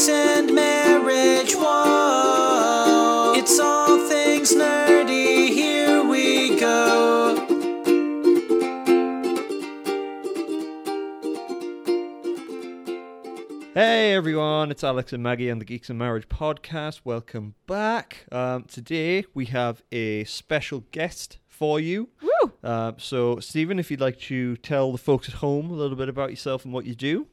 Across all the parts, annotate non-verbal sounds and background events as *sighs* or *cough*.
geeks and marriage. Whoa, it's all things nerdy. Here we go. Hey everyone, it's Alex and Maggie on the Geeks and Marriage podcast. Welcome back. Um, today we have a special guest for you. Woo! Um, so, Stephen, if you'd like to tell the folks at home a little bit about yourself and what you do.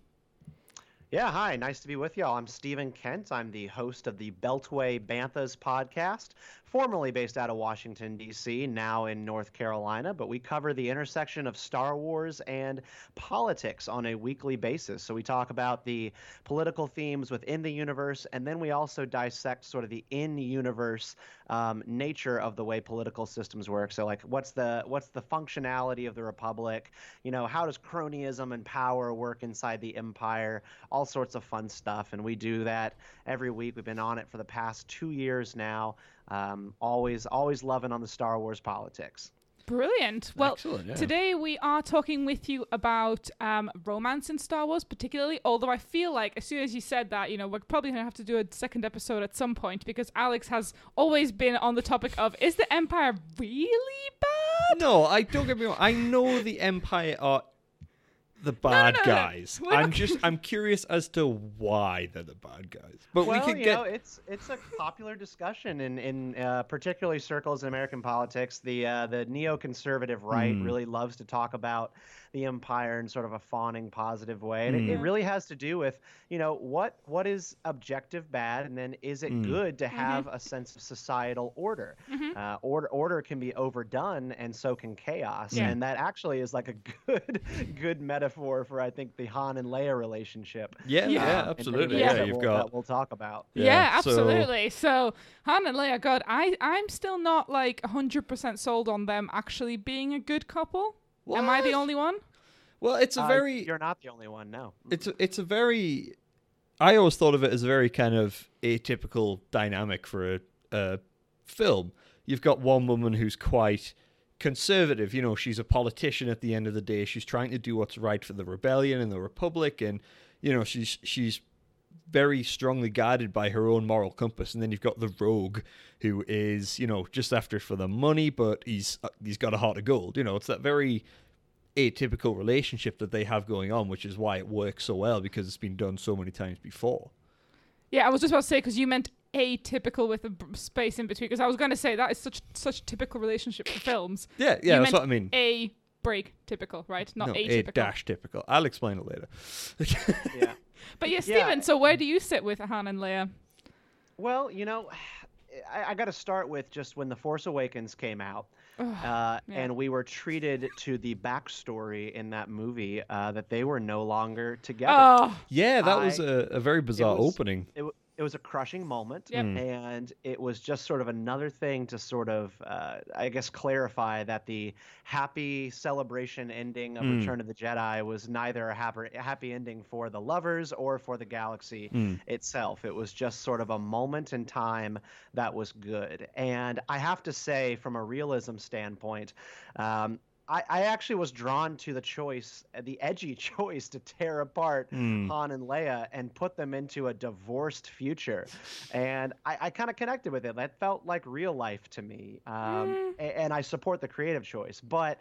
Yeah, hi. Nice to be with y'all. I'm Stephen Kent. I'm the host of the Beltway Banthas podcast, formerly based out of Washington, D.C., now in North Carolina. But we cover the intersection of Star Wars and politics on a weekly basis. So we talk about the political themes within the universe, and then we also dissect sort of the in-universe um, nature of the way political systems work. So, like, what's the what's the functionality of the republic? You know, how does cronyism and power work inside the empire? All sorts of fun stuff, and we do that every week. We've been on it for the past two years now. Um, always, always loving on the Star Wars politics. Brilliant. Well, Excellent, yeah. today we are talking with you about um, romance in Star Wars, particularly. Although I feel like as soon as you said that, you know, we're probably going to have to do a second episode at some point because Alex has always been on the topic of is the Empire really bad? No, I don't get me wrong. I know the Empire are the bad no, no. guys. We're I'm just I'm curious as to why they're the bad guys. But well, we could you get know, it's it's a popular discussion in in uh, particularly circles in American politics. The uh, the neoconservative right Mm. really loves to talk about the empire in sort of a fawning positive way, and it, it Mm. really has to do with you know what what is objective bad, and then is it Mm. good to have a sense of societal order? Mhm. Uh, order order can be overdone, and so can chaos, Yeah. and that actually is like a good *laughs* good metaphor for I think the Han and Leia relationship. yeah, Yeah. yeah, um, in absolutely. Yeah, you've we'll, got that we'll talk about. Yeah, Yeah, so- absolutely. So, Han and Leia, God, I I'm still not like 100% sold on them actually being a good couple. Am I the only one? Well, it's a Uh, very You're not the only one. No. it's a, it's a very I always thought of it as a very kind of atypical dynamic for a, a film. You've got one woman who's quite conservative, you know, she's a politician at the end of the day. She's trying to do what's right for the rebellion and the republic and you know, she's she's very strongly guided by her own moral compass and then you've got the rogue who is, you know, just after it for the money but he's uh, he's got a heart of gold. You know, it's that very atypical relationship that they have going on, which is why it works so well because it's been done so many times before. Yeah, I was just about to say because you meant atypical with a b- space in between. Because I was going to say that is such such a typical relationship for films. Yeah, yeah, You that's what I mean. A break typical, right? Not no, a atypical. dash typical. I'll explain it later. Yeah. *laughs* But yeah, Yeah. So where do you sit with Han and Leia? Well, you know, I, I got to start with just when The Force Awakens came out, uh, Yeah. and we were treated to the backstory in that movie uh, that they were no longer together. oh, yeah, that was a very bizarre was- opening. It, w- it was a crushing moment, Yep. Mm. and it was just sort of another thing to sort of, uh, I guess, clarify that the happy celebration ending of Mm. Return of the Jedi was neither a happy, a happy ending for the lovers or for the galaxy Mm. itself. It was just sort of a moment in time that was good. And I have to say, from a realism standpoint, um, I, I actually was drawn to the choice, uh, the edgy *laughs* choice to tear apart Mm. Han and Leia and put them into a divorced future. And I, I kind of connected with it. That felt like real life to me. Um, Mm. a- and I support the creative choice. But,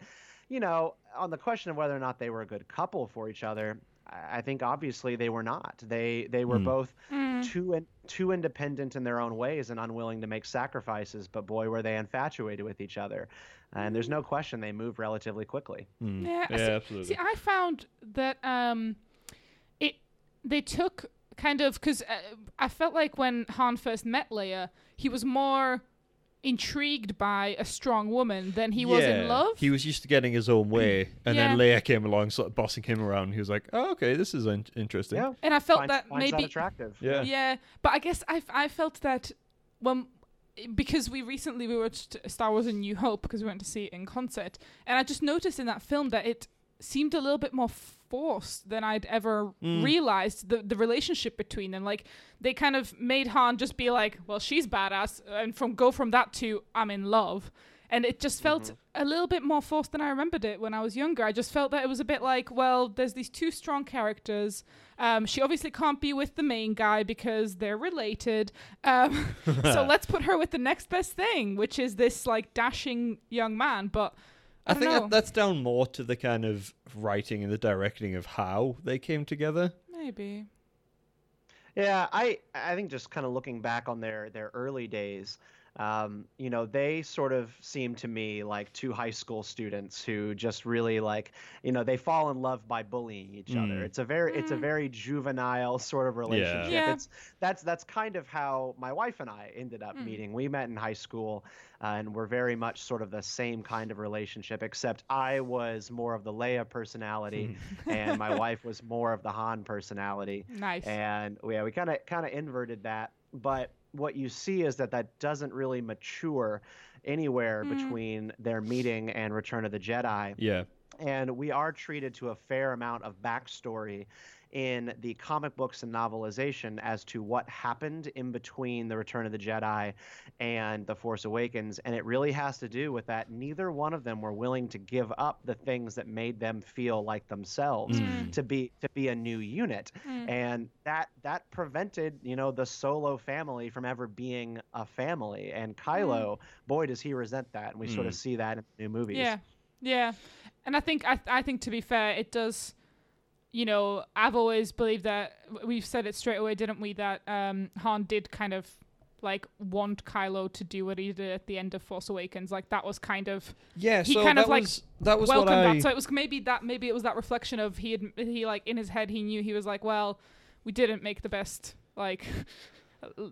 you know, on the question of whether or not they were a good couple for each other, I I think obviously they were not. They they were Mm. both mm, too in, too independent in their own ways and unwilling to make sacrifices. But boy, were they infatuated with each other. And there's no question they moved relatively quickly. Mm. Yeah, yeah see- absolutely. See, I found that um, it they took kind of because uh, I felt like when Han first met Leia, he was more intrigued by a strong woman than he was in Yeah, love. He was used to getting his own way, *clears throat* and then Leia came along, sort of bossing him around. He was like, "Oh, okay, this is in- interesting." Yeah, and I felt finds, that finds maybe that attractive. Yeah. Yeah, but I guess I, I felt that when because we recently we watched Star Wars: A New Hope because we went to see it in concert, and I just noticed in that film that it seemed a little bit more forced than I'd ever Mm. realized the the relationship between them. Like they kind of made Han just be like, "Well, she's badass," and from go from that to "I'm in love." and it just felt Mm-hmm. a little bit more forced than I remembered it when I was younger. I just felt that it was a bit like, well, there's these two strong characters. Um, she obviously can't be with the main guy because they're related. Um, *laughs* so *laughs* let's put her with the next best thing, which is this like dashing young man. But I, I, think that, that's down more to the kind of writing and the directing of how they came together. maybe. Yeah, I I think just kind of looking back on their their early days, um, you know, they sort of seem to me like two high school students who just really like, you know, they fall in love by bullying each other. Mm. It's a very it's a very juvenile sort of relationship. Yeah. It's that's that's kind of how my wife and I ended up Mm. meeting. We met in high school, uh, and we're very much sort of the same kind of relationship, except I was more of the Leia personality, *laughs* and my *laughs* wife was more of the Han personality Nice. and yeah, we kind of kind of inverted that. But what you see is that that doesn't really mature anywhere Mm. between their meeting and Return of the Jedi, Yeah. and we are treated to a fair amount of backstory in the comic books and novelization as to what happened in between the Return of the Jedi and the Force Awakens, and it really has to do with that neither one of them were willing to give up the things that made them feel like themselves Mm. to be to be a new unit Mm. and that that prevented you know the solo family from ever being a family and kylo boy does he resent that and we sort of Mm. see that in the new movies Yeah, yeah, and I think I I think to be fair, it does. You know, I've always believed that we've said it straight away, didn't we? That um, Han did kind of like want Kylo to do what he did at the end of Force Awakens. Like that was kind of Yeah, He so kind that of, like, was that was what welcomed I that. So it was maybe that maybe it was that reflection of he had he like in his head he knew he was like, well, we didn't make the best like.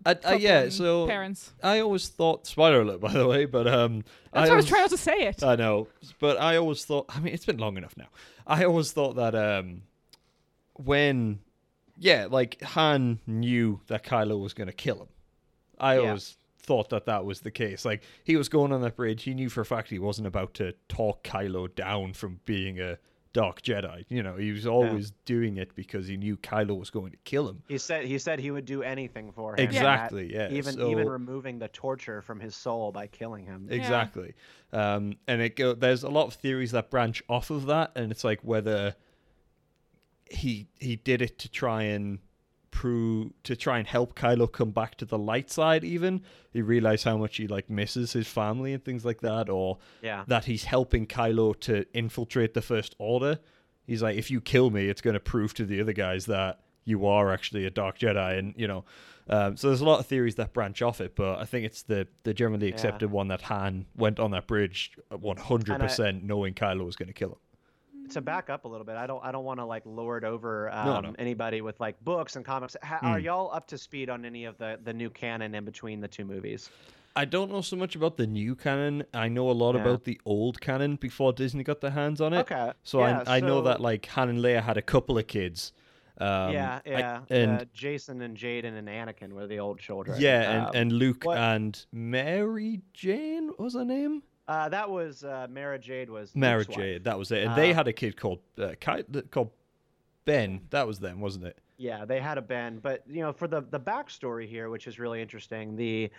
I- yeah, so- parents. I always thought spoiler alert by the way, but um That's I was trying not to say it. I know, but I always thought. I mean, it's been long enough now. I always thought that um, when, yeah, like Han knew that Kylo was going to kill him. I Yeah. always thought that that was the case. Like he was going on that bridge. He knew for a fact he wasn't about to talk Kylo down from being a dark Jedi. You know, he was always doing it because he knew Kylo was going to kill him. he said he said he would do anything for him and that Exactly. Yeah. even so- even removing the torture from his soul by killing him Yeah. Exactly. Um, and it go, there's a lot of theories that branch off of that, and it's like whether he he did it to try and prove to try and help Kylo come back to the light side. Even he realized how much he like misses his family and things like that, or yeah that he's helping Kylo to infiltrate the First Order. He's like, if you kill me, it's going to prove to the other guys that you are actually a Dark Jedi, and you know. Um, so there's a lot of theories that branch off it, but I think it's the the generally Yeah. accepted one that Han went on that bridge 100 percent knowing Kylo was going to kill him. To back up a little bit, I don't I don't want to like lord over um, No, no. anybody with like books and comics. Ha- Are Mm. y'all up to speed on any of the the new canon in between the two movies? I don't know so much about the new canon. I know a lot Yeah. about the old canon before Disney got their hands on it. Okay. So yeah, I I know that like Han and Leia had a couple of kids. Um, yeah, I- yeah. and uh, Jacen and Jaden and Anakin were the old children. Yeah, Um, and, and Luke what- and Mary Jane was her name? Uh, that was uh, Mara Jade was Mara Jade, that was it. And they Uh, had a kid called uh, called Ben. That was them, wasn't it? Yeah, they had a Ben, but you know, for the the backstory here, which is really interesting, the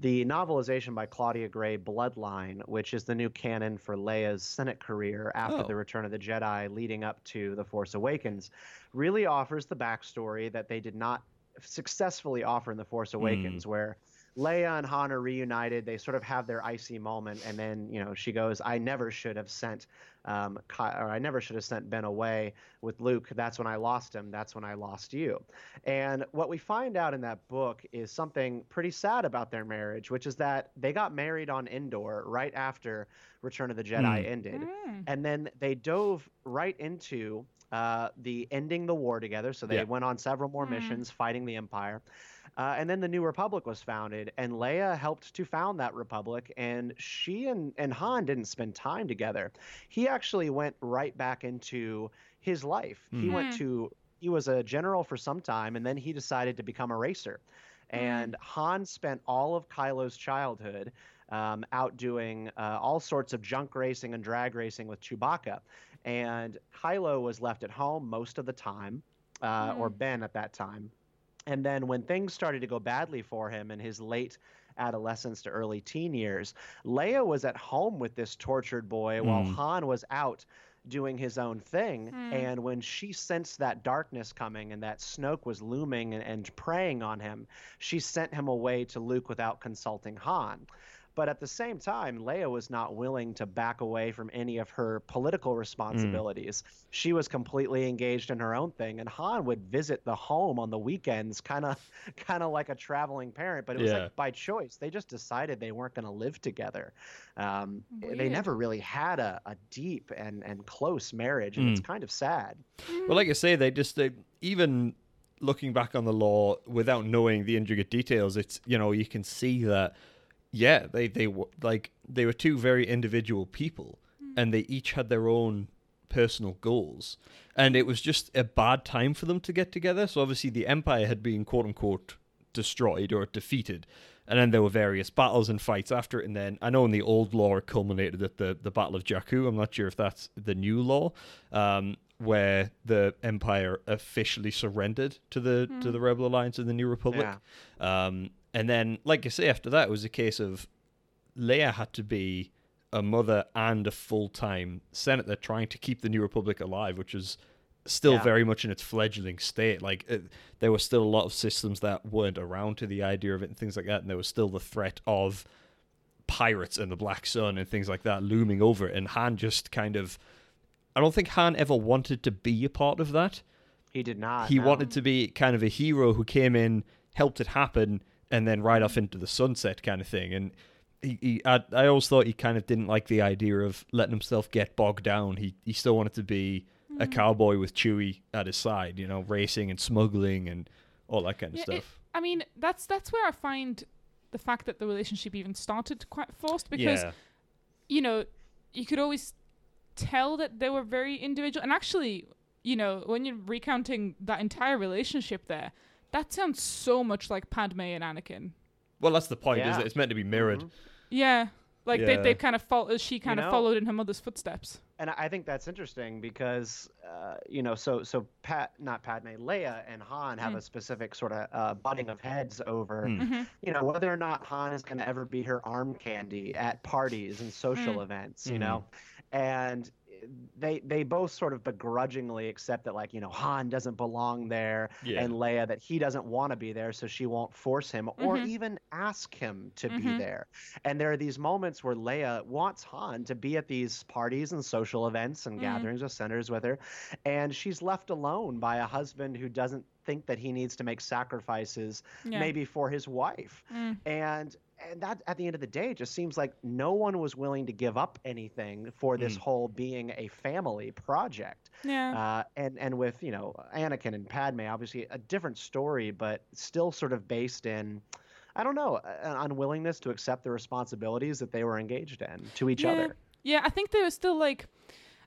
the novelization by Claudia Gray, Bloodline, which is the new canon for Leia's Senate career after Oh. the Return of the Jedi, leading up to the Force Awakens, really offers the backstory that they did not successfully offer in the Force Awakens, where Leia and Han are reunited. They sort of have their icy moment, and then you know she goes, "I never should have sent, um, Ky- or I never should have sent Ben away with Luke. That's when I lost him. That's when I lost you." And what we find out in that book is something pretty sad about their marriage, which is that they got married on Endor right after Return of the Jedi ended, Mm. and then they dove right into uh, the ending the war together. So they Yeah. went on several more Mm. missions fighting the Empire. Uh, and then the New Republic was founded, and Leia helped to found that republic. And she and, and Han didn't spend time together. He actually went right back into his life. He went Mhm. to, he was a general for some time, and then he decided to become a racer. And Han spent all of Kylo's childhood um, out doing uh, all sorts of junk racing and drag racing with Chewbacca. And Kylo was left at home most of the time, uh, or Ben at that time. And then when things started to go badly for him in his late adolescence to early teen years. Leia was at home with this tortured boy while Mm. Han was out doing his own thing. Hmm. And when she sensed that darkness coming and that Snoke was looming and, and preying on him, she sent him away to Luke without consulting Han. But at the same time, Leia was not willing to back away from any of her political responsibilities. She was completely engaged in her own thing, and Han would visit the home on the weekends, kind of, *laughs* kind of like a traveling parent. But it was Yeah. like by choice. They just decided they weren't going to live together. Um, they never really had a, a deep and, and close marriage, and it's Mm. kind of sad. Well, like I say, they just they, even looking back on the lore without knowing the intricate details, it's you know you can see that yeah they they w- like they were two very individual people, and they each had their own personal goals, and it was just a bad time for them to get together. So obviously the empire had been quote unquote destroyed or defeated. And then there were various battles and fights after it. And then I know in the old lore it culminated at the, the Battle of Jakku. I'm not sure if that's the new lore, um, where the Empire officially surrendered to the to the Rebel Alliance and the New Republic. Um, and then, like I say, after that, it was a case of Leia had to be a mother and a full time senator trying to keep the New Republic alive, which was still Yeah. very much in its fledgling state. Like it, there were still a lot of systems that weren't around to the idea of it and things like that, and there was still the threat of pirates and the Black Sun and things like that looming over it. And Han just kind of, I don't think Han ever wanted to be a part of that He did not. he no. wanted to be kind of a hero who came in, helped it happen, and then ride off into the sunset kind of thing. And he, he I, I always thought he kind of didn't like the idea of letting himself get bogged down. He he still wanted to be a mm. cowboy with Chewie at his side, you know, racing and smuggling and all that kind of Yeah, it- stuff. I mean, that's that's where I find the fact that the relationship even started quite forced because yeah, you know you could always tell that they were very individual. And actually, you know, when you're recounting that entire relationship there, that sounds so much like Padme and Anakin. well, that's the point. Is Yeah. that it's meant to be mirrored. Mhm. Yeah, like they Yeah. they kind of followed. She kind of know- followed in her mother's footsteps. and I think that's interesting because uh, you know, so so Pat, not Padme, Leia and Han have Mm. a specific sort of uh, butting of heads over, Mm. Mhm. you know, whether or not Han is going to ever be her arm candy at parties and social Mm. events, you know, and they they both sort of begrudgingly accept that like you know Han doesn't belong there Yeah. and Leia that he doesn't want to be there so she won't force him or Mhm. even ask him to be Mhm. there and there are these moments where Leia wants Han to be at these parties and social events and Mm. gatherings with senators with her and she's left alone by a husband who doesn't think that he needs to make sacrifices Yeah. maybe for his wife Mm. and and that at the end of the day just seems like no one was willing to give up anything for this Mm. whole being a family project Yeah. uh, and and with you know Anakin and Padme, obviously a different story, but still sort of based in, I don't know, an unwillingness to accept the responsibilities that they were engaged in to each yeah. other. Yeah, I think they were still like,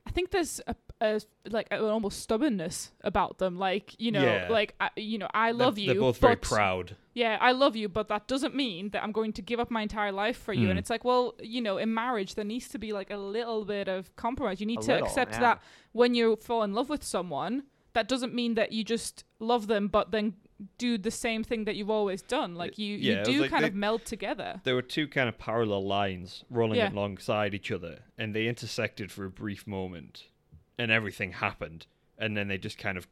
I think there's a, a like an almost stubbornness about them. Like you know, Yeah. like I, you know, I They're- love you. They're both very proud. Yeah, I love you, but that doesn't mean that I'm going to give up my entire life for you. And Mm. it's like, well, you know, in marriage there needs to be like a little bit of compromise. You need A to little, accept yeah. that when you fall in love with someone, that doesn't mean that you just love them, but then do the same thing that you've always done. Like you, yeah, you do like kind they- of meld together. there were two kind of parallel lines rolling Yeah. alongside each other, and they intersected for a brief moment, and everything happened, and then they just kind of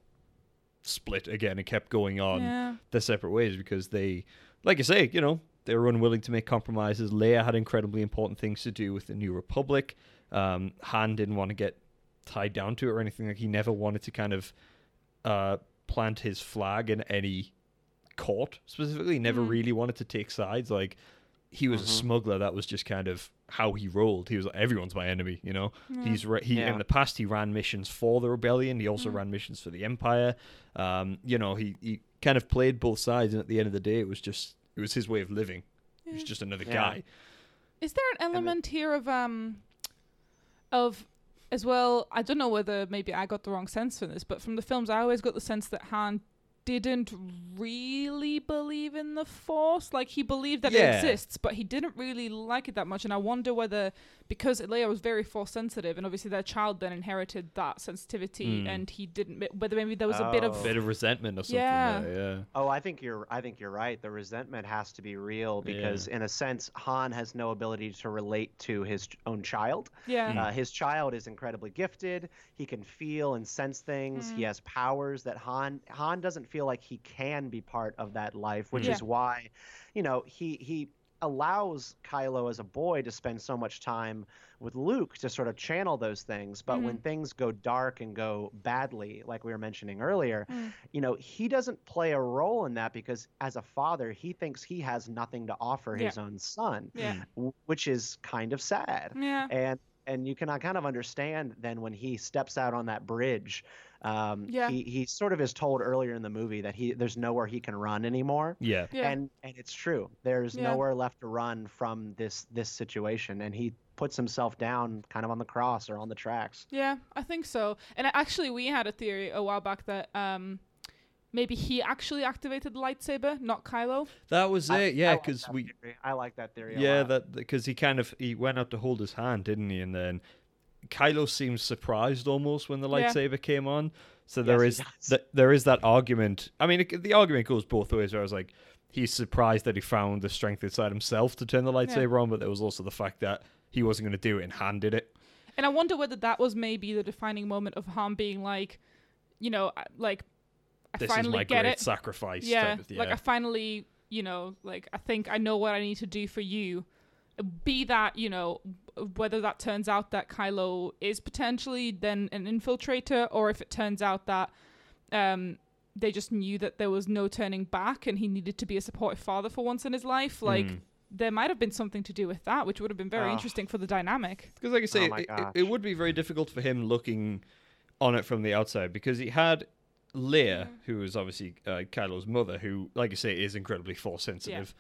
split again and kept going on yeah. their separate ways because they, like I say, you know, they were unwilling to make compromises. Leia had incredibly important things to do with the New Republic. Um, Han didn't want to get tied down to it or anything. Like he never wanted to kind of uh, plant his flag in any court specifically. He never Mm. really wanted to take sides. Like he was a Mhm. smuggler. That was just kind of how he rolled. He was like, everyone's my enemy. You know, he's ra- he Yeah. in the past he ran missions for the rebellion. He also Mm. ran missions for the empire. Um, you know, he he kind of played both sides, and at the end of the day, it was just it was his way of living. He was just another Yeah. guy. Is there an And the- element here of um of as well? I don't know whether maybe I got the wrong sense from this, but from the films, I always got the sense that Han didn't really believe in the Force. Like he believed that Yeah. it exists, but he didn't really like it that much. And I wonder whether because Leia was very Force sensitive, and obviously their child then inherited that sensitivity, Mm. and he didn't. Whether maybe there was a bit of Oh. bit of resentment or something. Yeah. there, yeah. Oh, I think you're. I think you're right. The resentment has to be real because, in a sense, Han has no ability to relate to his own child. yeah. Mm. Uh, his child is incredibly gifted. He can feel and sense things. Mm. He has powers that Han Han doesn't feel like he can be part of that life, which Yeah. is why, you know, he he allows Kylo as a boy to spend so much time with Luke to sort of channel those things. But when things go dark and go badly, like we were mentioning earlier, Mm. you know, he doesn't play a role in that because as a father, he thinks he has nothing to offer Yeah. his own son, Yeah. which is kind of sad Yeah. and and you can kind of understand then when he steps out on that bridge um, Yeah. he, he sort of is told earlier in the movie that he there's nowhere he can run anymore Yeah. Yeah. and and it's true there's Yeah. nowhere left to run from this this situation and he puts himself down kind of on the cross or on the tracks Yeah, I think so. And actually, we had a theory a while back that um, maybe he actually activated the lightsaber, not Kylo. That was I- it. I Yeah, because that we. theory. i like that theory a Yeah, lot. that because he kind of he went out to hold his hand, didn't he? And then Kylo seems surprised almost when the Yeah. lightsaber came on. So there he is does. th- there is that argument. I mean, it, the argument goes both ways. Where I was like, he's surprised that he found the strength inside himself to turn the lightsaber on, but there was also the fact that he wasn't going to do it and Han did it. And I wonder whether that was maybe the defining moment of Han being like, you know, like I This is finally my get great it. sacrifice. yeah, type of- yeah. like I finally, you know, like I think I know what I need to do for you. Be that, you know, whether that turns out that Kylo is potentially then an infiltrator, or if it turns out that um, they just knew that there was no turning back and he needed to be a supportive father for once in his life. Like Mm. there might have been something to do with that, which would have been very Oh. interesting for the dynamic. Because, like I say, Oh it, it, it would be very difficult for him looking on it from the outside because he had Leia, who is obviously uh, Kylo's mother, who, like you say, is incredibly force sensitive.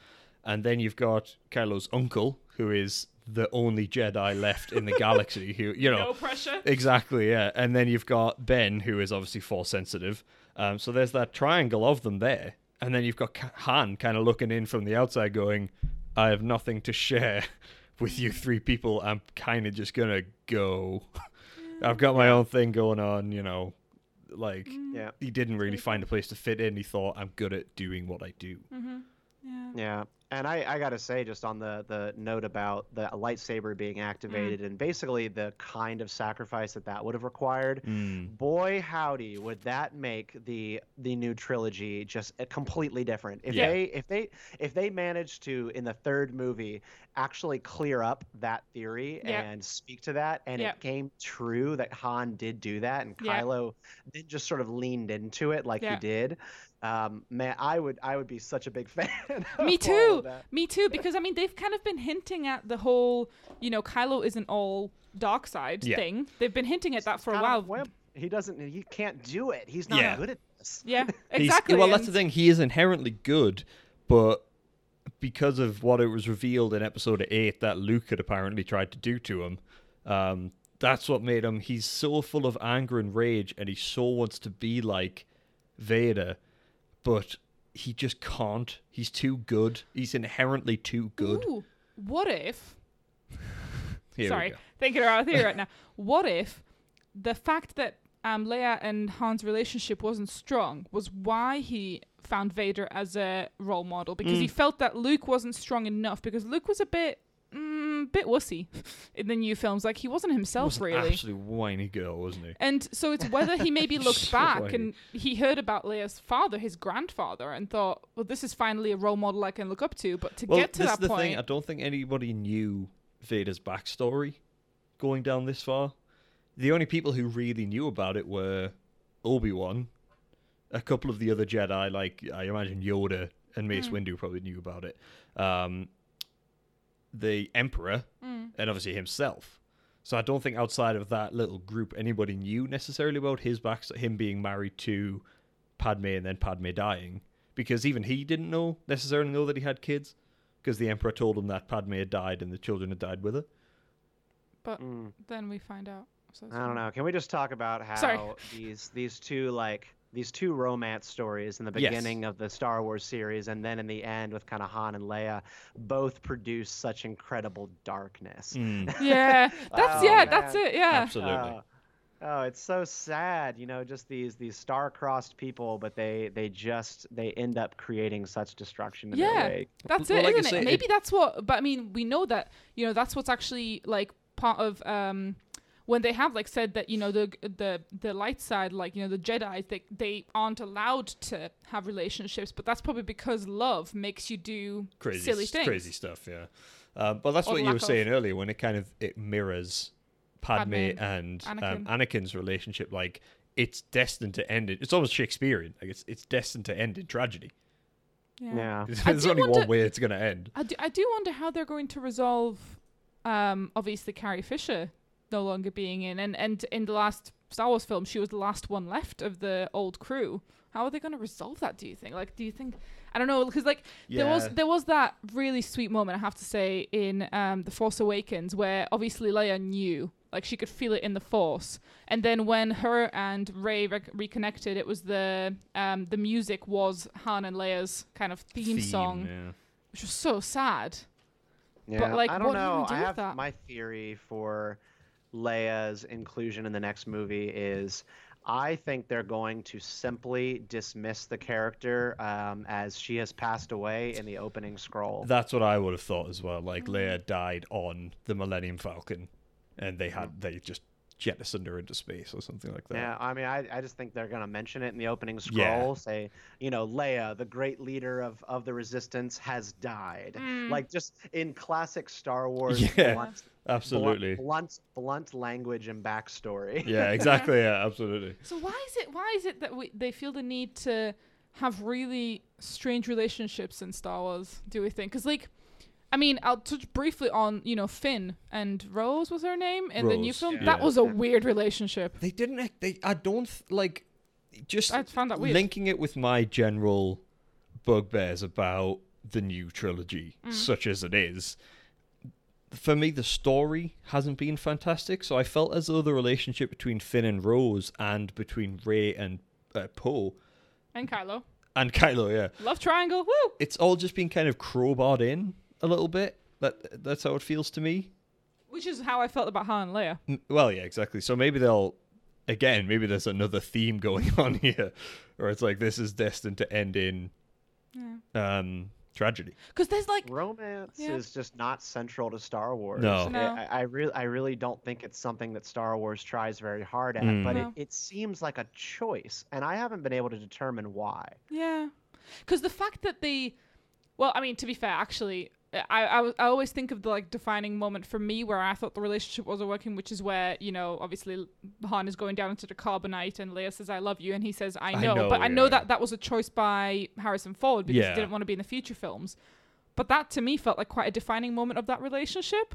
And then you've got Kylo's uncle, who is the only Jedi left in the galaxy, who, *laughs* you know. no pressure. Exactly, yeah. And then you've got Ben, who is obviously force sensitive. Um, so there's that triangle of them there. And then you've got K- Han kind of looking in from the outside, going, I have nothing to share *laughs* with you three people. I'm kind of just going to go. *laughs* I've got my own thing going on, you know. Like, yeah he didn't really find a place to fit in. He thought, I'm good at doing what I do. Mm-hmm. Yeah. Yeah, and I, I gotta say, just on the the note about the lightsaber being activated and basically the kind of sacrifice that that would have required, Mm. boy howdy, would that make the the new trilogy just completely different. If Yeah. they if they if they managed to in the third movie actually clear up that theory Yeah. and speak to that, and Yeah. it came true that Han did do that, and Yeah. Kylo then just sort of leaned into it like Yeah. he did. Um, man, I would I would be such a big *laughs* fan. Me of all of too. that. Me too. Because I mean, they've kind of been hinting at the whole, you know, Kylo isn't all dark side Yeah. thing. They've been hinting at that for a while. of wimp. He doesn't. He can't do it. He's not Yeah. good at this. Yeah, *laughs* He's- exactly. well, that's the thing. He is inherently good, but because of what it was revealed in episode eight that Luke had apparently tried to do to him, um, that's what made him. He's so full of anger and rage, and he so wants to be like Vader, but he just can't. He's too good. He's inherently too good. Ooh, what if? *laughs* Here we sorry, thinking around here right now. *laughs* What if the fact that um, Leia and Han's relationship wasn't strong was why he found Vader as a role model because Mm. he felt that Luke wasn't strong enough because Luke was a bit. Mm, bit wussy *laughs* in the new films, like he wasn't himself Was really. absolute whiny girl, wasn't he? And so it's whether he maybe *laughs* looked So back whiny. and he heard about Leia's father, his grandfather, and thought, well, this is finally a role model I can look up to. But to Well, get to that is the point, thing. I don't think anybody knew Vader's backstory going down this far. The only people who really knew about it were Obi Wan, a couple of the other Jedi, like I imagine Yoda and Mace Mm. Windu, probably knew about it. Um, the Emperor, Mm. and obviously himself. So I don't think outside of that little group anybody knew necessarily about his back, him being married to Padme and then Padme dying, because even he didn't know necessarily know that he had kids, because the Emperor told him that Padme had died and the children had died with her. but Mm, then we find out. So I don't know. Can we just talk about how Sorry. these these two like these two romance stories in the Yes. beginning of the Star Wars series, and then in the end with kind of Han and Leia, both produce such incredible darkness. Mm, *laughs* Yeah, that's Oh, yeah, that's it. Yeah, absolutely. Uh, oh, it's so sad, you know, just these these star-crossed people, but they they just they end up creating such destruction in Yeah. their wake. That's Well, it, like I not say, it? it- Maybe that's what. But I mean, we know that you know that's what's actually like part of um when they have like said that you know the the the light side, like you know the Jedi, they they aren't allowed to have relationships, but that's probably because love makes you do crazy, silly things. crazy stuff. Yeah, um, but that's Or what you were saying earlier when it kind of it mirrors Padme, Padme, and Anakin. Um, Anakin's relationship. Like it's destined to end. It, it's almost Shakespearean. Like it's it's destined to end in tragedy. Yeah. *laughs* I There's do only one way it's going to end. I do, I do wonder how they're going to resolve, um, obviously Carrie Fisher no longer being in, and and in the last Star Wars film, she was the last one left of the old crew. How are they going to resolve that? Do you think? Like, do you think? I don't know, because like there was there was that really sweet moment I have to say in um, the Force Awakens where obviously Leia knew, like she could feel it in the Force, and then when her and Rey rec- reconnected, it was the um, the music was Han and Leia's kind of theme, song, yeah. which was so sad. Yeah, like, I don't what are you know. do I with have that? my theory for Leia's inclusion in the next movie is I think they're going to simply dismiss the character um, as she has passed away in the opening scroll. That's what I would have thought as well. Like Mm. Leia died on the Millennium Falcon, and they had they just jettisoned her into space or something like that. Yeah, I mean, I, I just think they're going to mention it in the opening scroll. Yeah. Say, you know, Leia, the great leader of, of the resistance, has died. Mm. Like, just in classic Star Wars, *laughs* Yeah. blunt, Absolutely. blunt, blunt language and backstory. *laughs* Yeah, exactly. Yeah, absolutely. So why is it why is it that we, they feel the need to have really strange relationships in Star Wars? Do we think? Because like, I mean, I'll touch briefly on you know Finn and Rose was her name in the new Rose, film. yeah. That was a weird relationship. They didn't. act- They. I don't th- like. Just I found that weird. linking it with my general bugbears about the new trilogy, Mm. such as it is. For me, the story hasn't been fantastic, so I felt as though the relationship between Finn and Rose and between Rey and uh, Poe and Kylo, and Kylo, yeah, love triangle. Woo! it's all just been kind of crowbarred in a little bit. That that's how it feels to me. Which is how I felt about Han and Leia. N- Well, yeah, exactly. So maybe they'll again, maybe there's another theme going *laughs* on here, or it's like this is destined to end in um tragedy. Because there's like Romance Yeah. is just not central to Star Wars. No. No. I, I really, I really don't think it's something that Star Wars tries very hard at. Mm. But No. it, it seems like a choice, and I haven't been able to determine why. Yeah, because the fact that the. well, I mean, to be fair, actually, I, I, I always think of the like defining moment for me where I thought the relationship wasn't working, which is where you know obviously Han is going down into the carbonite and Leia says I love you and he says I I know, know, but I know that that was a choice by Harrison Ford because Yeah. he didn't want to be in the future films, but that to me felt like quite a defining moment of that relationship,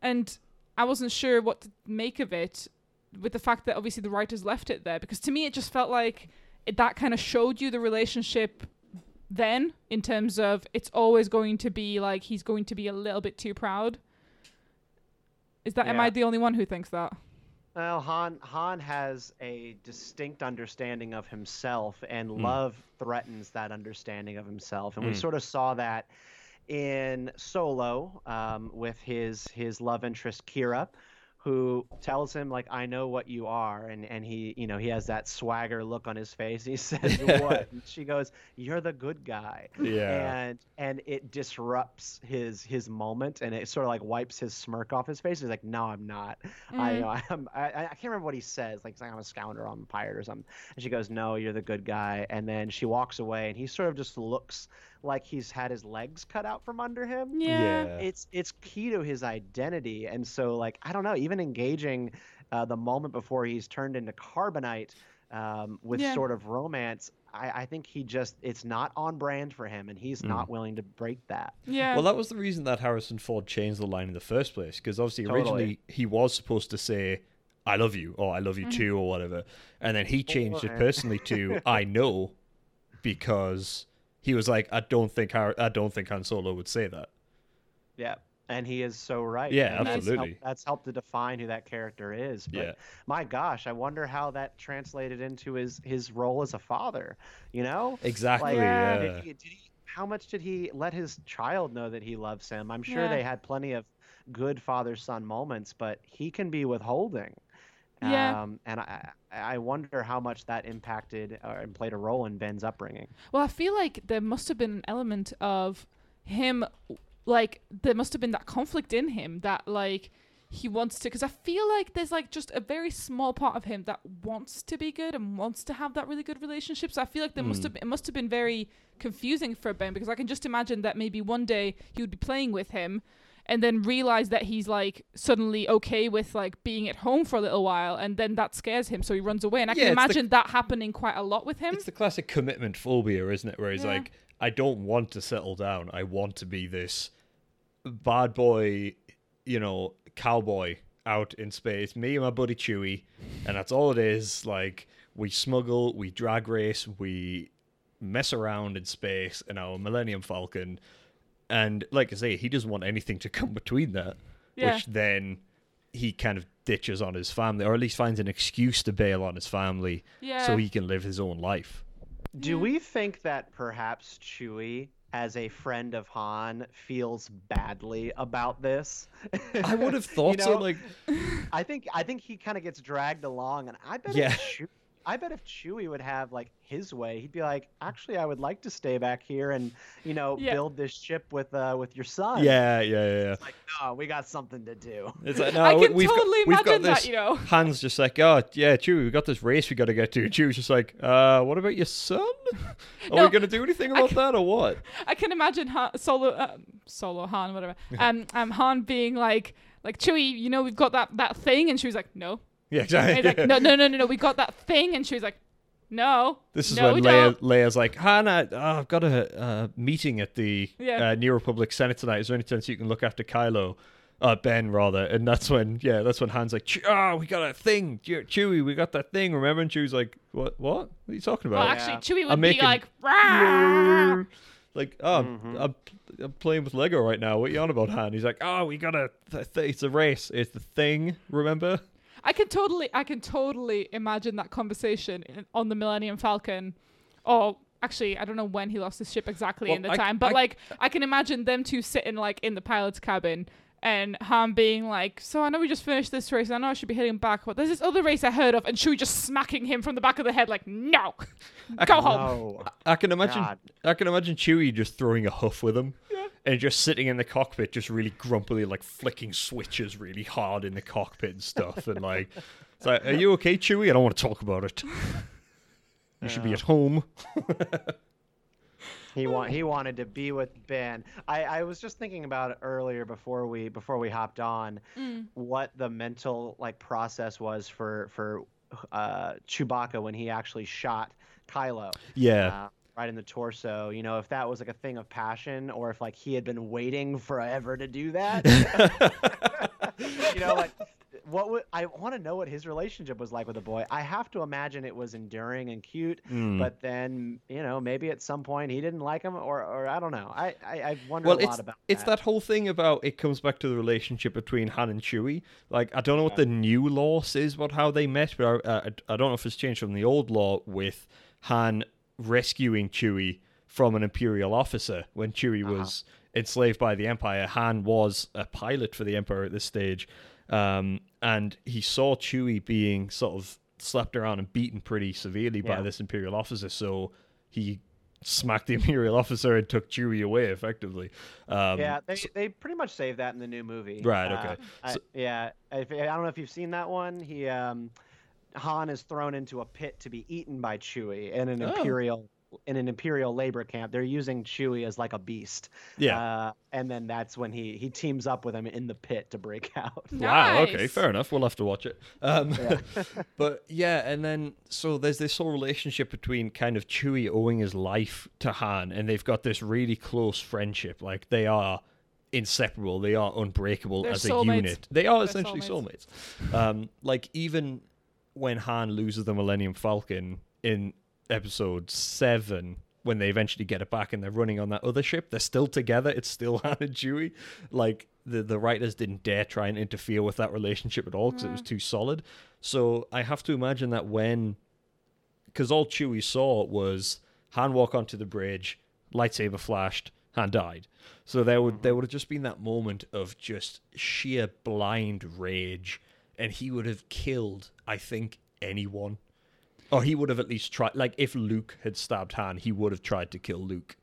and I wasn't sure what to make of it with the fact that obviously the writers left it there because to me it just felt like it, that kind of showed you the relationship then in terms of it's always going to be like he's going to be a little bit too proud? Is that am i the only one who thinks that? Well, Han Han has a distinct understanding of himself, and Mm. love threatens that understanding of himself, and we Mm. sort of saw that in Solo um, with his his love interest Qi'ra, who tells him like I know what you are, and and he you know he has that swagger look on his face. He *laughs* says *laughs* what? and she goes, "You're the good guy." Yeah. and and it disrupts his his moment and it sort of like wipes his smirk off his face he's like no i'm not i Mhm. *laughs* i'm I, I can't remember what he says like, he's like i'm a scoundrel i'm a pirate or something and she goes no you're the good guy and then she walks away and he sort of just looks like he's had his legs cut out from under him yeah, it's it's key to his identity and so like i don't know even engaging uh, the moment before he's turned into carbonite um, with Yeah. sort of romance I, I think he just it's not on brand for him and he's Mm. not willing to break that yeah Well, that was the reason that Harrison Ford changed the line in the first place, because obviously Totally. originally he was supposed to say "I love you" or "I love you Mhm. too" or whatever, and then he changed it personally to *laughs* "I know," because he was like, "I don't think Har- I don't think Han Solo would say that." yeah and he is so right. Yeah, and that's absolutely. helped- That's helped to define who that character is. But Yeah. my gosh, I wonder how that translated into his his role as a father. You know, Exactly. Like, yeah. did he, did he, how much did he let his child know that he loves him? I'm sure Yeah. they had plenty of good father son moments, but he can be withholding. Yeah. Um, and I, I wonder how much that impacted uh, and played a role in Ben's upbringing. Well, I feel like there must have been an element of him, like there must have been that conflict in him that like he wants to. Because I feel like there's like just a very small part of him that wants to be good and wants to have that really good relationship. So I feel like there must Hmm. have it must have been very confusing for Ben because I can just imagine that maybe one day he would be playing with him. And then realize that he's like suddenly okay with like being at home for a little while, and then that scares him, so he runs away. And I Yeah, can it's the- imagine that happening quite a lot with him. It's the classic commitment phobia, isn't it? Where he's Yeah. like, I don't want to settle down. I want to be this bad boy, you know, cowboy out in space. Me and my buddy Chewie and that's all it is. Like we smuggle, we drag race, we mess around in space in our Millennium Falcon, and like I say, he doesn't want anything to *laughs* come between that. Yeah. Which then he kind of ditches on his family, or at least finds an excuse to bail on his family, yeah. so he can live his own life. Do we think that perhaps Chewie, as a friend of Han, feels badly about this? *laughs* I would have *laughs* thought You so. Like, I think I think he kind of gets dragged along, and I bet Yeah. if Chewie, I bet if Chewie would have like his way, he'd be like, actually, I would like to stay back here and you know Yeah. build this ship with uh with your son. yeah, yeah, yeah. yeah. It's like, no, we got something to do. It's like, *laughs* no, I can we've totally got, we've got imagine this. that, you know. *laughs* Han's just like, oh yeah, Chewie, we got this race we got to get to. *laughs* Chewie's just like, uh, what about your son? Are No, we gonna do anything about that or what? I can imagine Han, Solo, uh, Solo Han, whatever. Um, um, Han being like, like Chewie, you know, we've got that that thing, and she was like, no. Yeah, And he's exactly. like, no, no, no, no, no, we got that thing, and she was like, no. This is no, when Leia. Leia's like, Han, I, oh, I've got a uh, meeting at the Yeah. uh, New Republic Senate tonight. Is there any chance you can look after Kylo? Uh, Ben, rather. And that's when, yeah, that's when Han's like, oh, we got a thing. Che- Chewie, we got that thing, remember? And Chewie's like, what? What? What are you talking about? Well, about? actually, Yeah. Chewie would I'm be making- like, "Rah!" like, oh, Mhm. I'm, I'm playing with Lego right now. What are you on about, Han? He's like, oh, we got a, th- th- it's a race. It's the thing, remember? I can totally, I can totally imagine that conversation in, on the Millennium Falcon, or actually, I don't know when he lost his ship exactly Well, in the I- time, but I- like, I can imagine them two sitting like in the pilot's cabin. And Han being like, so I know we just finished this race. and I know I should be heading back, but there's this other race I heard of, and Chewie just smacking him from the back of the head, like, no, *laughs* go home. No. I can imagine, God. I can imagine Chewie just throwing a huff with him. And just sitting in the cockpit, just really grumpily, like flicking switches really hard in the cockpit and stuff. And like, it's like, are you okay, Chewie? I don't want to talk about it. You should be at home. *laughs* He want he wanted to be with Ben. I, I was just thinking about it earlier before we before we hopped on Mm. what the mental like process was for for uh, Chewbacca when he actually shot Kylo. Yeah. uh, right in the torso. You know, if that was like a thing of passion, or if like he had been waiting *laughs* forever to do that. *laughs* you know, like what would I want to know what his relationship was like with the boy? I have to imagine it was enduring and cute, Mm. but then you know maybe at some point he didn't like him, or or I don't know. I I, I wonder well, a lot about it's that whole thing about it comes back to the relationship between Han and Chewie. Like I don't know what the new lore says about how they met, but I, I, I don't know if it's changed from the old lore with Han rescuing Chewie from an Imperial officer when Chewie Uh-huh. was enslaved by the Empire. Han was a pilot for the Empire at this stage, um, and he saw Chewie being sort of slapped around and beaten pretty severely by this Imperial officer. So he smacked the *laughs* Imperial officer and took Chewie away effectively. Um, Yeah, they, so- they pretty much saved that in the new movie. Right, Uh, okay. I, yeah, if, I don't know if you've seen that one. He um, Han is thrown into a pit to be eaten by Chewie in an Oh. imperial in an imperial labor camp. They're using Chewie as like a beast. yeah. Uh, and then that's when he he teams up with him in the pit to break *laughs* out. Wow. Okay. Fair enough. We'll have to watch it. Um, Yeah. *laughs* *laughs* but yeah, and then so there's this whole relationship between kind of Chewie owing his life to Han, and they've got this really close friendship. Like they are inseparable. They are unbreakable They're as a soulmates. unit. They are They're essentially soulmates. soulmates. Um, like even when Han loses the Millennium Falcon in episode seven, when they eventually get it back and they're running on that other ship, they're still together. It's still *laughs* Han and Chewie. Like the the writers didn't dare try and interfere with that relationship at all because it was too solid. So I have to imagine that when, because all Chewie saw was Han walk onto the bridge, lightsaber flashed, Han died. So there would mm. there would have just been that moment of just sheer blind rage, and he would have killed, I think, anyone. Or he would have at least tried. Like if Luke had stabbed Han, he would have tried to kill Luke.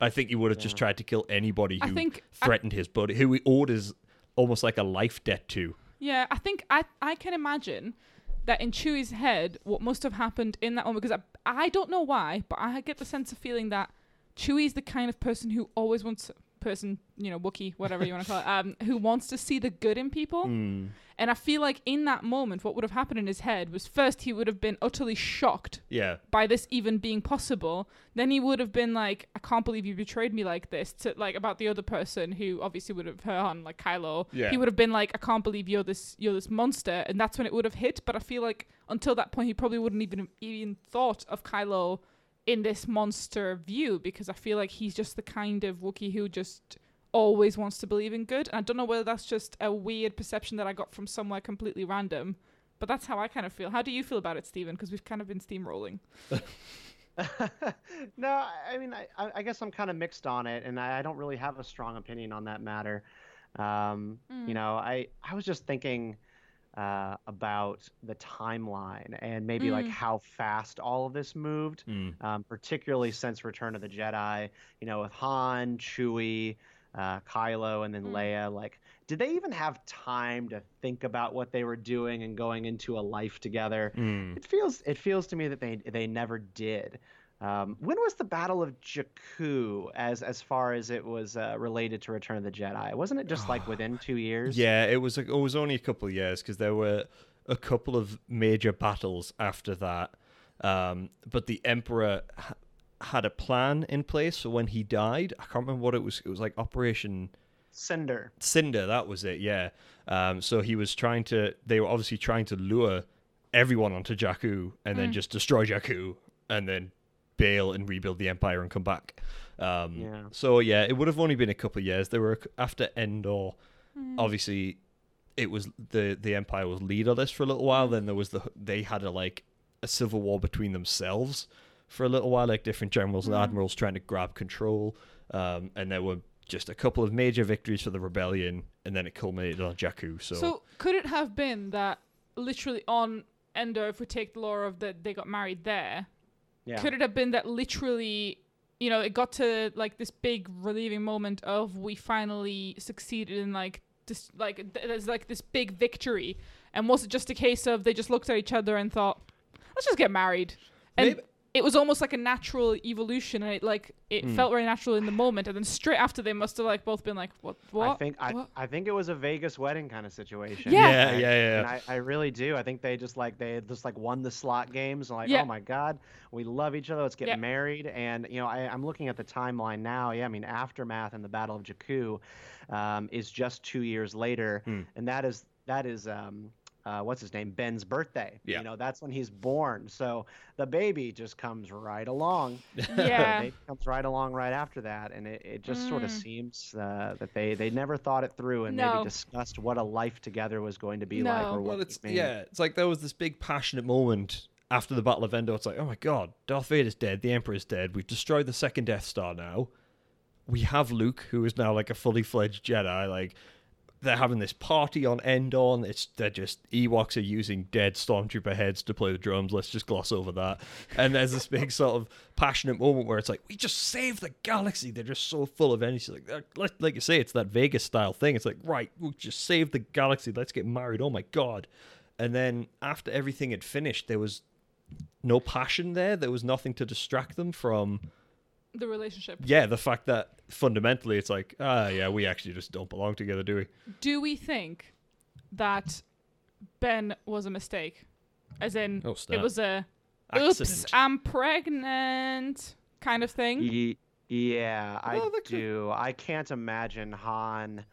I think he would have just tried to kill anybody who think- I- threatened his buddy, who he orders almost like a life debt to. Yeah, I think I I can imagine that in Chewie's head, what must have happened in that moment, because I, I don't know why, but I get the sense of feeling that Chewie's the kind of person who always wants person, you know, Wookie, whatever you want to call it, um, who wants to see the good in people. Hmm. And I feel like in that moment, what would have happened in his head was first he would have been utterly shocked Yeah. by this even being possible. Then he would have been like, I can't believe you betrayed me like this to like about the other person who obviously would have heard on like Kylo. Yeah. He would have been like, I can't believe you're this you're this monster and that's when it would have hit. But I feel like until that point he probably wouldn't even even thought of Kylo in this monster view because I feel like he's just the kind of Wookiee who just always wants to believe in good. And I don't know whether that's just a weird perception that I got from somewhere completely random. But that's how I kind of feel. How do you feel about it, Stephen? Because we've kind of been steamrolling. *laughs* no, I mean, I, I guess I'm kind of mixed on it, and I I don't really have a strong opinion on that matter. Um, You know, I I was just thinking uh, about the timeline and maybe like Mm. how fast all of this moved, Mm. um, particularly since Return of the Jedi. You know, with Han, Chewie, uh, Kylo, and then Mm. Leia. Like, did they even have time to think about what they were doing and going into a life together? Mm. It feels it feels to me that they they never did. Um, when was the Battle of Jakku as as far as it was uh, related to Return of the Jedi? Wasn't it just like *sighs* within two years? Yeah, it was. It was only a couple of years because there were a couple of major battles after that. Um, but the Emperor ha- had a plan in place for when he died. I can't remember what it was. It was like Operation Cinder. Cinder. That was it. Yeah. Um, so he was trying to. They were obviously trying to lure everyone onto Jakku and then just destroy Jakku and then bail and rebuild the Empire and come back. Um, Yeah. So yeah, it would have only been a couple of years. There were after Endor. Obviously, it was the the Empire was leaderless for a little while. Then there was the they had a like a civil war between themselves for a little while, like different generals and admirals trying to grab control. Um, and there were just a couple of major victories for the rebellion, and then it culminated on Jakku. So, So could it have been that literally on Endor, if we take the lore of that they got married there, Yeah. could it have been that literally, you know, it got to like this big relieving moment of we finally succeeded in like this, like th- there's like this big victory, and was it just a case of they just looked at each other and thought, let's just get married, and Maybe- it was almost like a natural evolution, and it like it Hmm. felt very natural in the moment, and then straight after they must have like both been like, what, what? I think I, What? I think it was a Vegas wedding kind of situation. Yeah. Yeah, And- yeah, yeah. And I, I really do. I think they just like they just like won the slot games and like, Yeah. oh my god, we love each other. Let's get Yeah. married. And you know, I, I'm looking at the timeline now. Yeah, I mean, aftermath and the Battle of Jakku um, is just two years later, Hmm. and that is that is um, uh, what's his name? Ben's birthday. Yeah. You know, that's when he's born. So the baby just comes right along. *laughs* Yeah. The baby comes right along right after that, and it, it just sort of Mm. seems uh, that they they never thought it through and No. maybe discussed what a life together was going to be No. like or what well, it it's mean. yeah, it's like there was this big passionate moment after the Battle of Endor. It's like, oh my god, Darth Vader's dead, the Emperor's dead. We've destroyed the second Death Star now. We have Luke, who is now like a fully fledged Jedi. Like they're having this party on Endor. And it's they're just Ewoks are using dead stormtrooper heads to play the drums. Let's just gloss over that. And there's this big sort of passionate moment where it's like, we just saved the galaxy. They're just so full of energy. Like like, like you say, it's that Vegas style thing. It's like, right, we just saved the galaxy. Let's get married. Oh my god. And then after everything had finished, there was no passion there. There was nothing to distract them from the relationship. yeah, the fact that fundamentally it's like, ah, yeah, we actually just don't belong together, do we? Do we think that Ben was a mistake? As in, Oh, it was a oops, Accident. I'm pregnant kind of thing. Ye- yeah, I Well, that could- do. I can't imagine Han.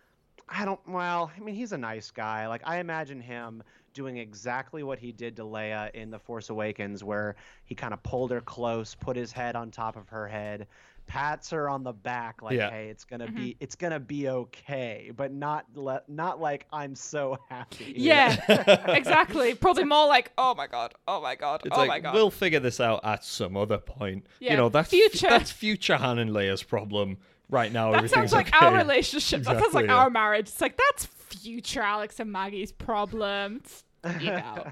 I don't. Well, I mean, he's a nice guy. Like I imagine him doing exactly what he did to Leia in The Force Awakens, where he kind of pulled her close, put his head on top of her head, pats her on the back like, Yeah. "Hey, it's gonna be it's gonna be okay," but not le- not like I'm so happy. *laughs* Yeah, *laughs* exactly. Probably more like, oh my god, oh my god, It's oh like my god. we'll figure this out at some other point. Yeah, You know, that's future. that's future Han and Leia's problem. Right now, that sounds like okay. our relationship. that sounds like yeah. our marriage. It's like that's future Alex and Maggie's problem. You know. *laughs* yeah.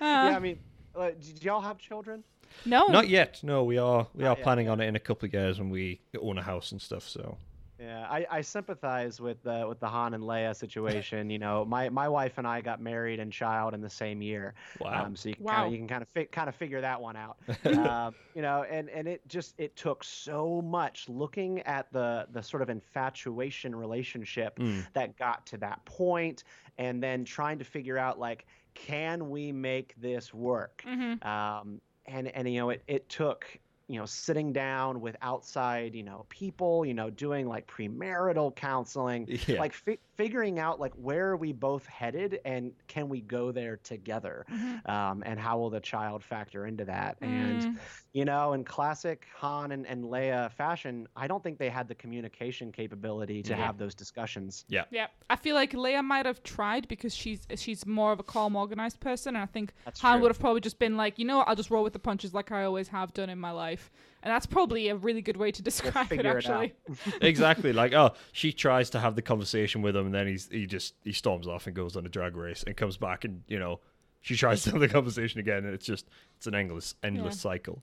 Uh, I mean, uh, did y'all have children? No, Not yet. No, we are we are Not yet, planning yeah. on it in a couple of years when we own a house and stuff. So Yeah, I, I sympathize with the with the Han and Leia situation. You know, my, my wife and I got married and child in the same year. wow. Um, so you can Wow. kind of you can kind of fi- kind of figure that one out. *laughs* um, you know, and and it just it took so much looking at the the sort of infatuation relationship Mm. that got to that point, and then trying to figure out like, can we make this work? Mhm. um, and and you know it, it took you know sitting down with outside you know people you know doing like premarital counseling Yeah. like fi- figuring out like where are we both headed and can we go there together Mhm. um, and how will the child factor into that and Mm. you know in classic han and, and leia fashion i don't think they had the communication capability to Yeah. have those discussions yeah. Yeah, I feel like Leia might have tried because she's she's more of a calm, organized person, and I think That's Han true. would have probably just been like, you know, what, I'll just roll with the punches like I always have done in my life, and that's probably a really good way to describe it. figure it. Actually, *laughs* exactly. Like, oh, she tries to have the conversation with him, and then he's he just he storms off and goes on a drag race, and comes back, and you know, she tries to have the conversation again, and it's just it's an endless endless Yeah. cycle.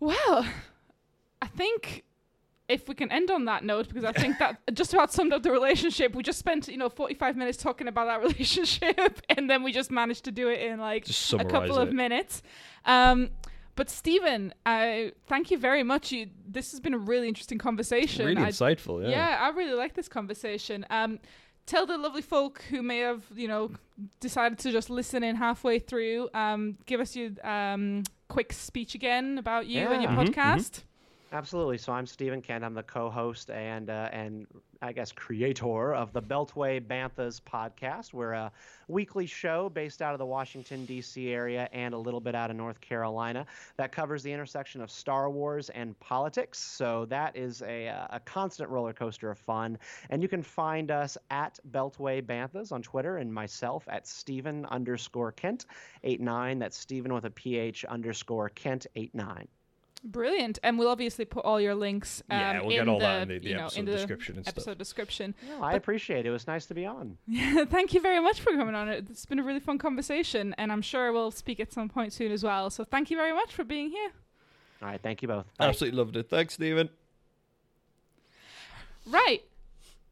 well, I think if we can end on that note, because I think that *laughs* just about summed up the relationship. We just spent you know forty five minutes talking about that *laughs* relationship, and then we just managed to do it in like a summarize couple of minutes. Um, but Stephen, I thank you very much. You, this has been a really interesting conversation. Really I- insightful. Yeah. yeah, I really like this conversation. Um, tell the lovely folk who may have, you know, decided to just listen in halfway through. Um, give us your um, quick speech again about you and your Yeah. Mhm, mhm. Absolutely. So I'm Stephen Kent. I'm the co-host and uh, and I guess creator of the Beltway Banthas podcast. We're a weekly show based out of the Washington D.C. area and a little bit out of North Carolina that covers the intersection of Star Wars and politics. So that is a uh, a constant roller coaster of fun. And you can find us at Beltway Banthas on Twitter and myself at Stephen underscore Kent eight nine. That's Stephen with a PH underscore Kent eight nine. Brilliant, and we'll obviously put all your links. Um, Yeah, we'll in get all the, that in the- the you know, episode in the description and stuff. episode description. I appreciate it. It was nice to be on. *laughs* Thank you very much for coming on. It's been a really fun conversation, and I'm sure we'll speak at some point soon as well. So thank you very much for being here. All right. Thank you both. Bye. Absolutely loved it. Thanks, Stephen. Right.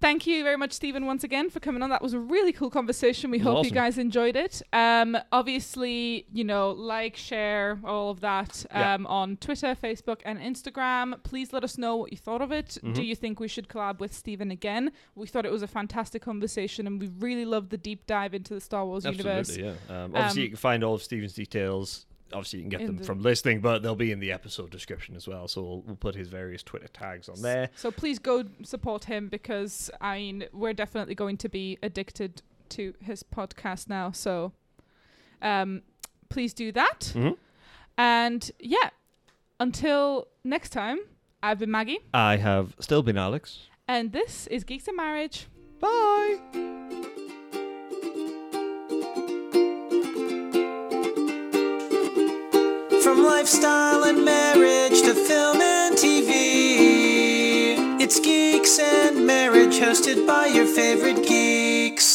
Thank you very much, Stephen, once again for coming on. That was a really cool conversation. We hope you guys enjoyed it. Um, obviously, you know, like, share, all of that Yeah. um, on Twitter, Facebook, and Instagram. Please let us know what you thought of it. Do Mhm. you think we should collab with Stephen again? We thought it was a fantastic conversation, and we really loved the deep dive into the Star Wars universe. Absolutely, yeah. Um, obviously, Um, you can find all of Stephen's details. Obviously, you can get In them the- from listening, but they'll be in the episode description as well. So we'll, we'll put his various Twitter tags on there. So please go support him because I mean we're definitely going to be addicted to his podcast now. So um, please do that. Mhm. And yeah, until next time, I've been Maggie, I have still been Alex. and this is Geeks and Marriage. Bye. Lifestyle and marriage to film and TV, it's Geeks and Marriage hosted by your favorite geeks.